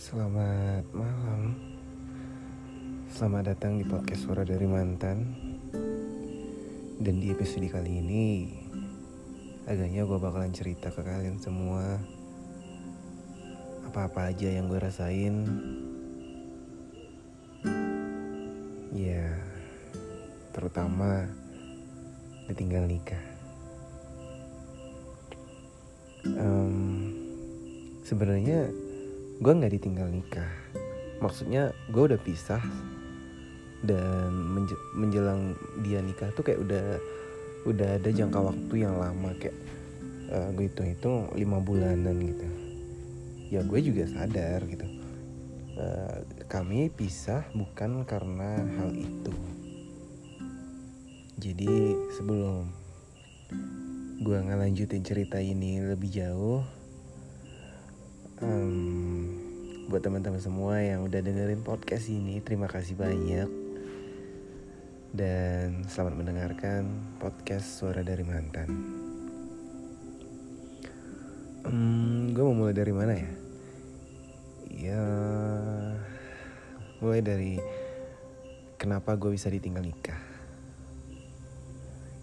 Selamat malam. Selamat datang di podcast Suara dari Mantan. Dan di episode kali ini Agaknya gue bakalan cerita ke kalian semua. Apa-apa aja yang gue rasain. Ya Terutama Ditinggal nikah. Um, Sebenarnya gue nggak ditinggal nikah. Maksudnya gue udah pisah dan menje menjelang dia nikah tuh kayak udah udah ada jangka waktu yang lama kayak uh, gue hitung hitung lima bulanan gitu. Ya gue juga sadar gitu. Uh, kami pisah bukan karena hal itu. Jadi sebelum gue ngelanjutin cerita ini lebih jauh um, buat teman-teman semua yang udah dengerin podcast ini terima kasih banyak. Dan selamat mendengarkan podcast suara dari mantan. Um, gue mau mulai dari mana ya? Ya mulai dari kenapa gue bisa ditinggal nikah?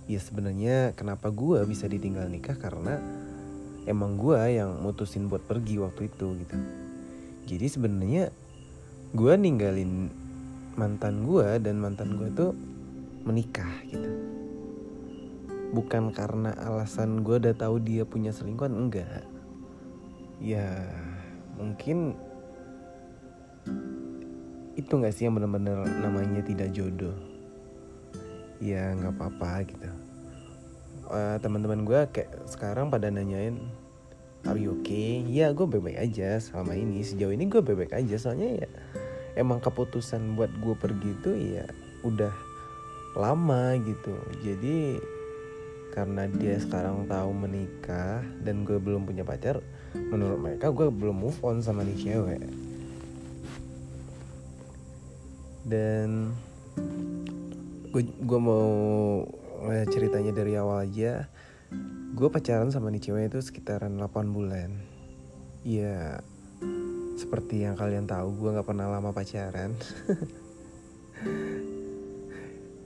Ya sebenarnya kenapa gue bisa ditinggal nikah? Karena emang gue yang mutusin buat pergi waktu itu gitu jadi sebenarnya gue ninggalin mantan gue dan mantan gue tuh menikah gitu. Bukan karena alasan gue udah tahu dia punya selingkuhan enggak. Ya mungkin itu nggak sih yang bener-bener namanya tidak jodoh? Ya nggak apa-apa gitu. Uh, teman-teman gue kayak sekarang pada nanyain are you okay? Ya gue baik-baik aja selama ini. Sejauh ini gue baik-baik aja. Soalnya ya emang keputusan buat gue pergi itu ya udah lama gitu. Jadi karena dia sekarang tahu menikah dan gue belum punya pacar menurut mereka gue belum move on sama nih cewek. Dan gue gue mau ceritanya dari awal aja gue pacaran sama nih cewek itu sekitaran 8 bulan. Iya seperti yang kalian tahu gue nggak pernah lama pacaran.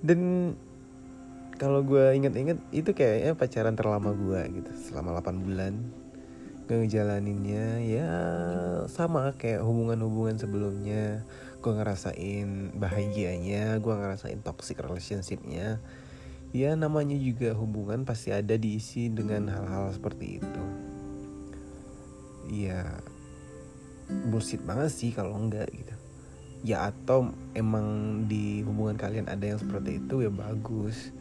Dan kalau gue inget-inget itu kayaknya pacaran terlama gue gitu selama 8 bulan. Gue ngejalaninnya ya sama kayak hubungan-hubungan sebelumnya. Gue ngerasain bahagianya gue ngerasain toxic relationshipnya ya namanya juga hubungan pasti ada diisi dengan hal-hal seperti itu. Ya bullshit banget sih kalau enggak gitu. Ya atau emang di hubungan kalian ada yang seperti itu ya bagus.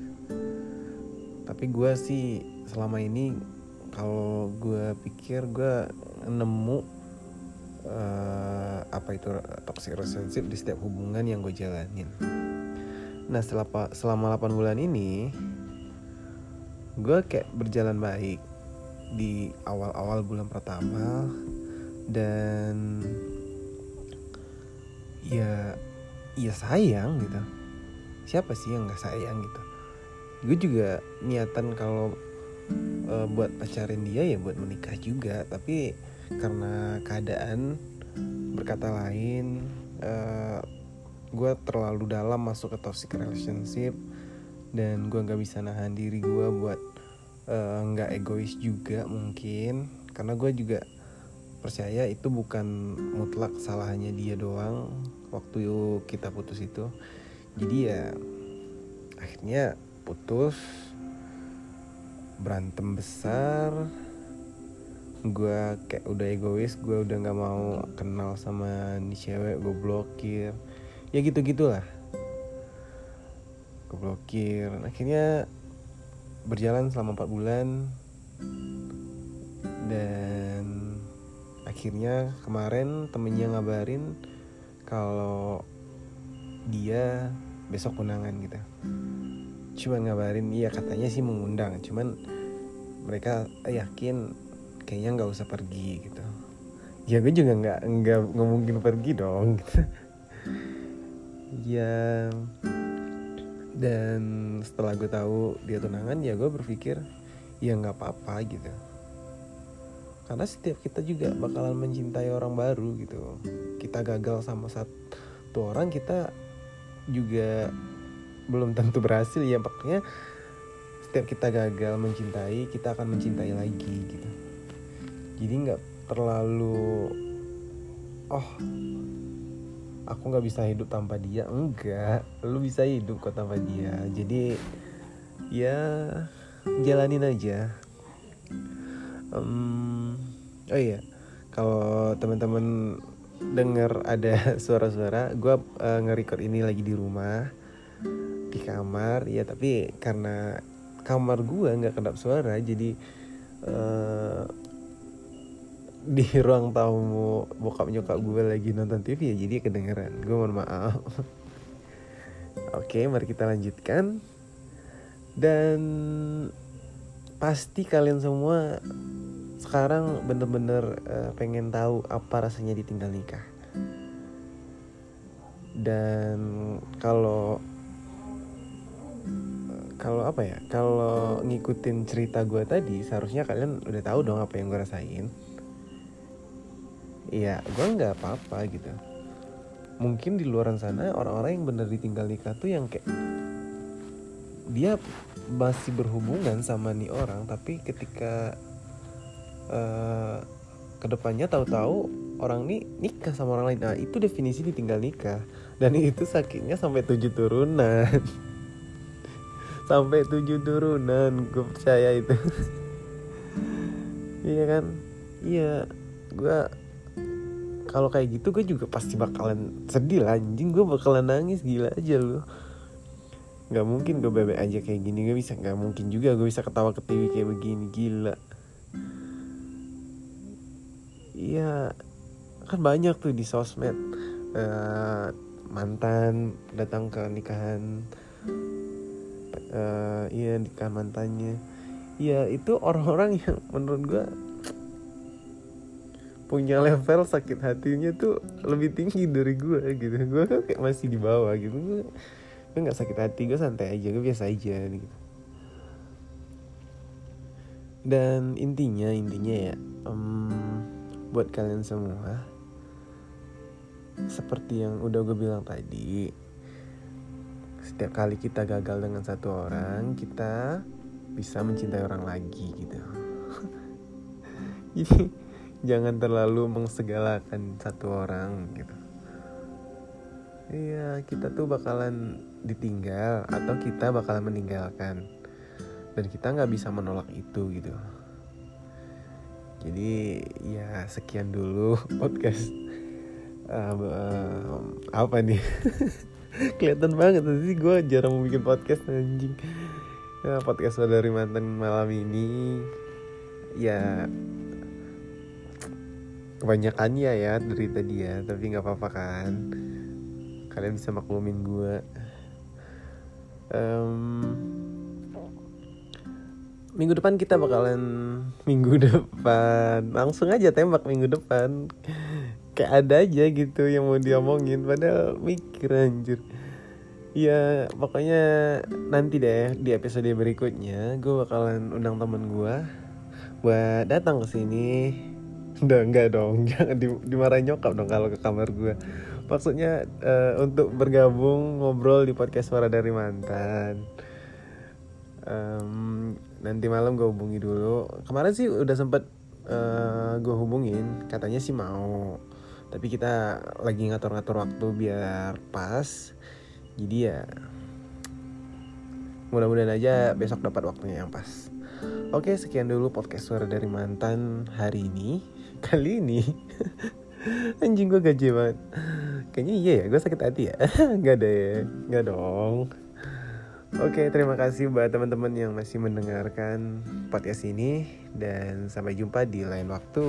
Tapi gue sih selama ini kalau gue pikir gue nemu uh, apa itu toxic relationship di setiap hubungan yang gue jalanin Nah setelah selama 8 bulan ini Gue kayak berjalan baik Di awal-awal bulan pertama Dan Ya Ya sayang gitu. Siapa sih yang gak sayang gitu? Gue juga niatan kalau uh, Buat pacarin dia ya buat menikah juga Tapi karena keadaan Berkata lain uh, gue terlalu dalam masuk ke toxic relationship dan gue nggak bisa nahan diri gue buat nggak uh, egois juga mungkin. Karena gue juga percaya itu bukan mutlak salahnya dia doang waktu kita putus itu. Jadi ya akhirnya putus berantem besar. Gue kayak udah egois gue udah nggak mau kenal sama nih cewek gue blokir ya gitu gitulah gue blokir akhirnya berjalan selama 4 bulan. Dan akhirnya kemarin temennya ngabarin kalau dia besok undangan gitu. Cuman ngabarin iya katanya sih mengundang cuman mereka yakin kayaknya nggak usah pergi gitu. Ya gue juga nggak nggak mungkin pergi dong gitu ya dan setelah gue tahu dia tunangan ya gue berpikir ya nggak apa-apa gitu. Karena setiap kita juga bakalan mencintai orang baru gitu. Kita gagal sama satu orang kita juga belum tentu berhasil ya. Makanya setiap kita gagal mencintai kita akan mencintai lagi gitu. Jadi nggak terlalu oh aku nggak bisa hidup tanpa dia. Enggak lu bisa hidup kok tanpa dia. Jadi ya jalanin aja. Um, oh iya kalau teman-teman dengar ada suara-suara gue uh, nge-record ini lagi di rumah di kamar. Ya tapi karena kamar gue nggak kedap suara jadi uh, di ruang tamu bokap nyokap gue lagi nonton TV ya jadi kedengeran. Gue mohon maaf. Oke mari kita lanjutkan. Dan pasti kalian semua sekarang bener-bener uh, pengen tahu apa rasanya ditinggal nikah. Dan kalau kalau apa ya kalau ngikutin cerita gue tadi seharusnya kalian udah tahu dong apa yang gue rasain Iya, gue nggak apa-apa gitu. Mungkin di luar sana orang-orang yang bener ditinggal nikah tuh yang kayak dia masih berhubungan sama nih orang, tapi ketika uh, ke depannya tahu-tahu orang ini nikah sama orang lain. Nah itu definisi ditinggal nikah. Dan itu sakitnya sampai tujuh turunan. Sampai tujuh turunan gue percaya itu. Iya kan? Iya gue kalau kayak gitu gue juga pasti bakalan sedih lah anjing. Gue bakalan nangis gila aja lu. Nggak mungkin gue bebek aja kayak gini gue bisa nggak mungkin juga gue bisa ketawa ke TV kayak begini gila. Iya kan banyak tuh di sosmed. Uh, mantan datang ke nikahan. Uh, iya nikahan mantannya. Iya itu orang-orang yang menurut gue punya level sakit hatinya tuh lebih tinggi dari gue gitu. Gue kayak masih di bawah gitu. Gue gue nggak sakit hati gue santai aja gue biasa aja gitu. Dan intinya intinya ya um, buat kalian semua seperti yang udah gue bilang tadi setiap kali kita gagal dengan satu orang kita bisa mencintai orang lagi gitu. Jadi jangan terlalu mengsegalakan satu orang gitu. Iya kita tuh bakalan ditinggal atau kita bakalan meninggalkan. Dan kita nggak bisa menolak itu gitu. Jadi ya sekian dulu podcast. Uh, apa nih? Kelihatan banget sih gue jarang mau bikin podcast anjing. Ya, podcast dari mantan malam ini. Ya kebanyakannya ya dari tadi ya tapi nggak apa-apa kan. Kalian bisa maklumin gue um, minggu depan kita bakalan minggu depan. Langsung aja tembak minggu depan. Kayak ada aja gitu yang mau diomongin padahal mikir anjir. Ya pokoknya nanti deh di episode berikutnya gue bakalan undang temen gue buat datang ke sini udah enggak dong. Jangan di, dimarahin nyokap dong kalau ke kamar gue maksudnya uh, untuk bergabung ngobrol di podcast suara dari mantan. Um, nanti malam gue hubungi dulu. Kemarin sih udah sempet uh, gue hubungin. Katanya sih mau. Tapi kita lagi ngatur-ngatur waktu biar pas. Jadi ya mudah-mudahan aja besok dapat waktunya yang pas. Oke sekian dulu podcast suara dari mantan hari ini kali ini. Anjing gue gaji banget. Kayaknya iya ya gue sakit hati ya. Nggak deh nggak dong. Oke, terima kasih buat teman-teman yang masih mendengarkan podcast ini. Dan sampai jumpa di lain waktu.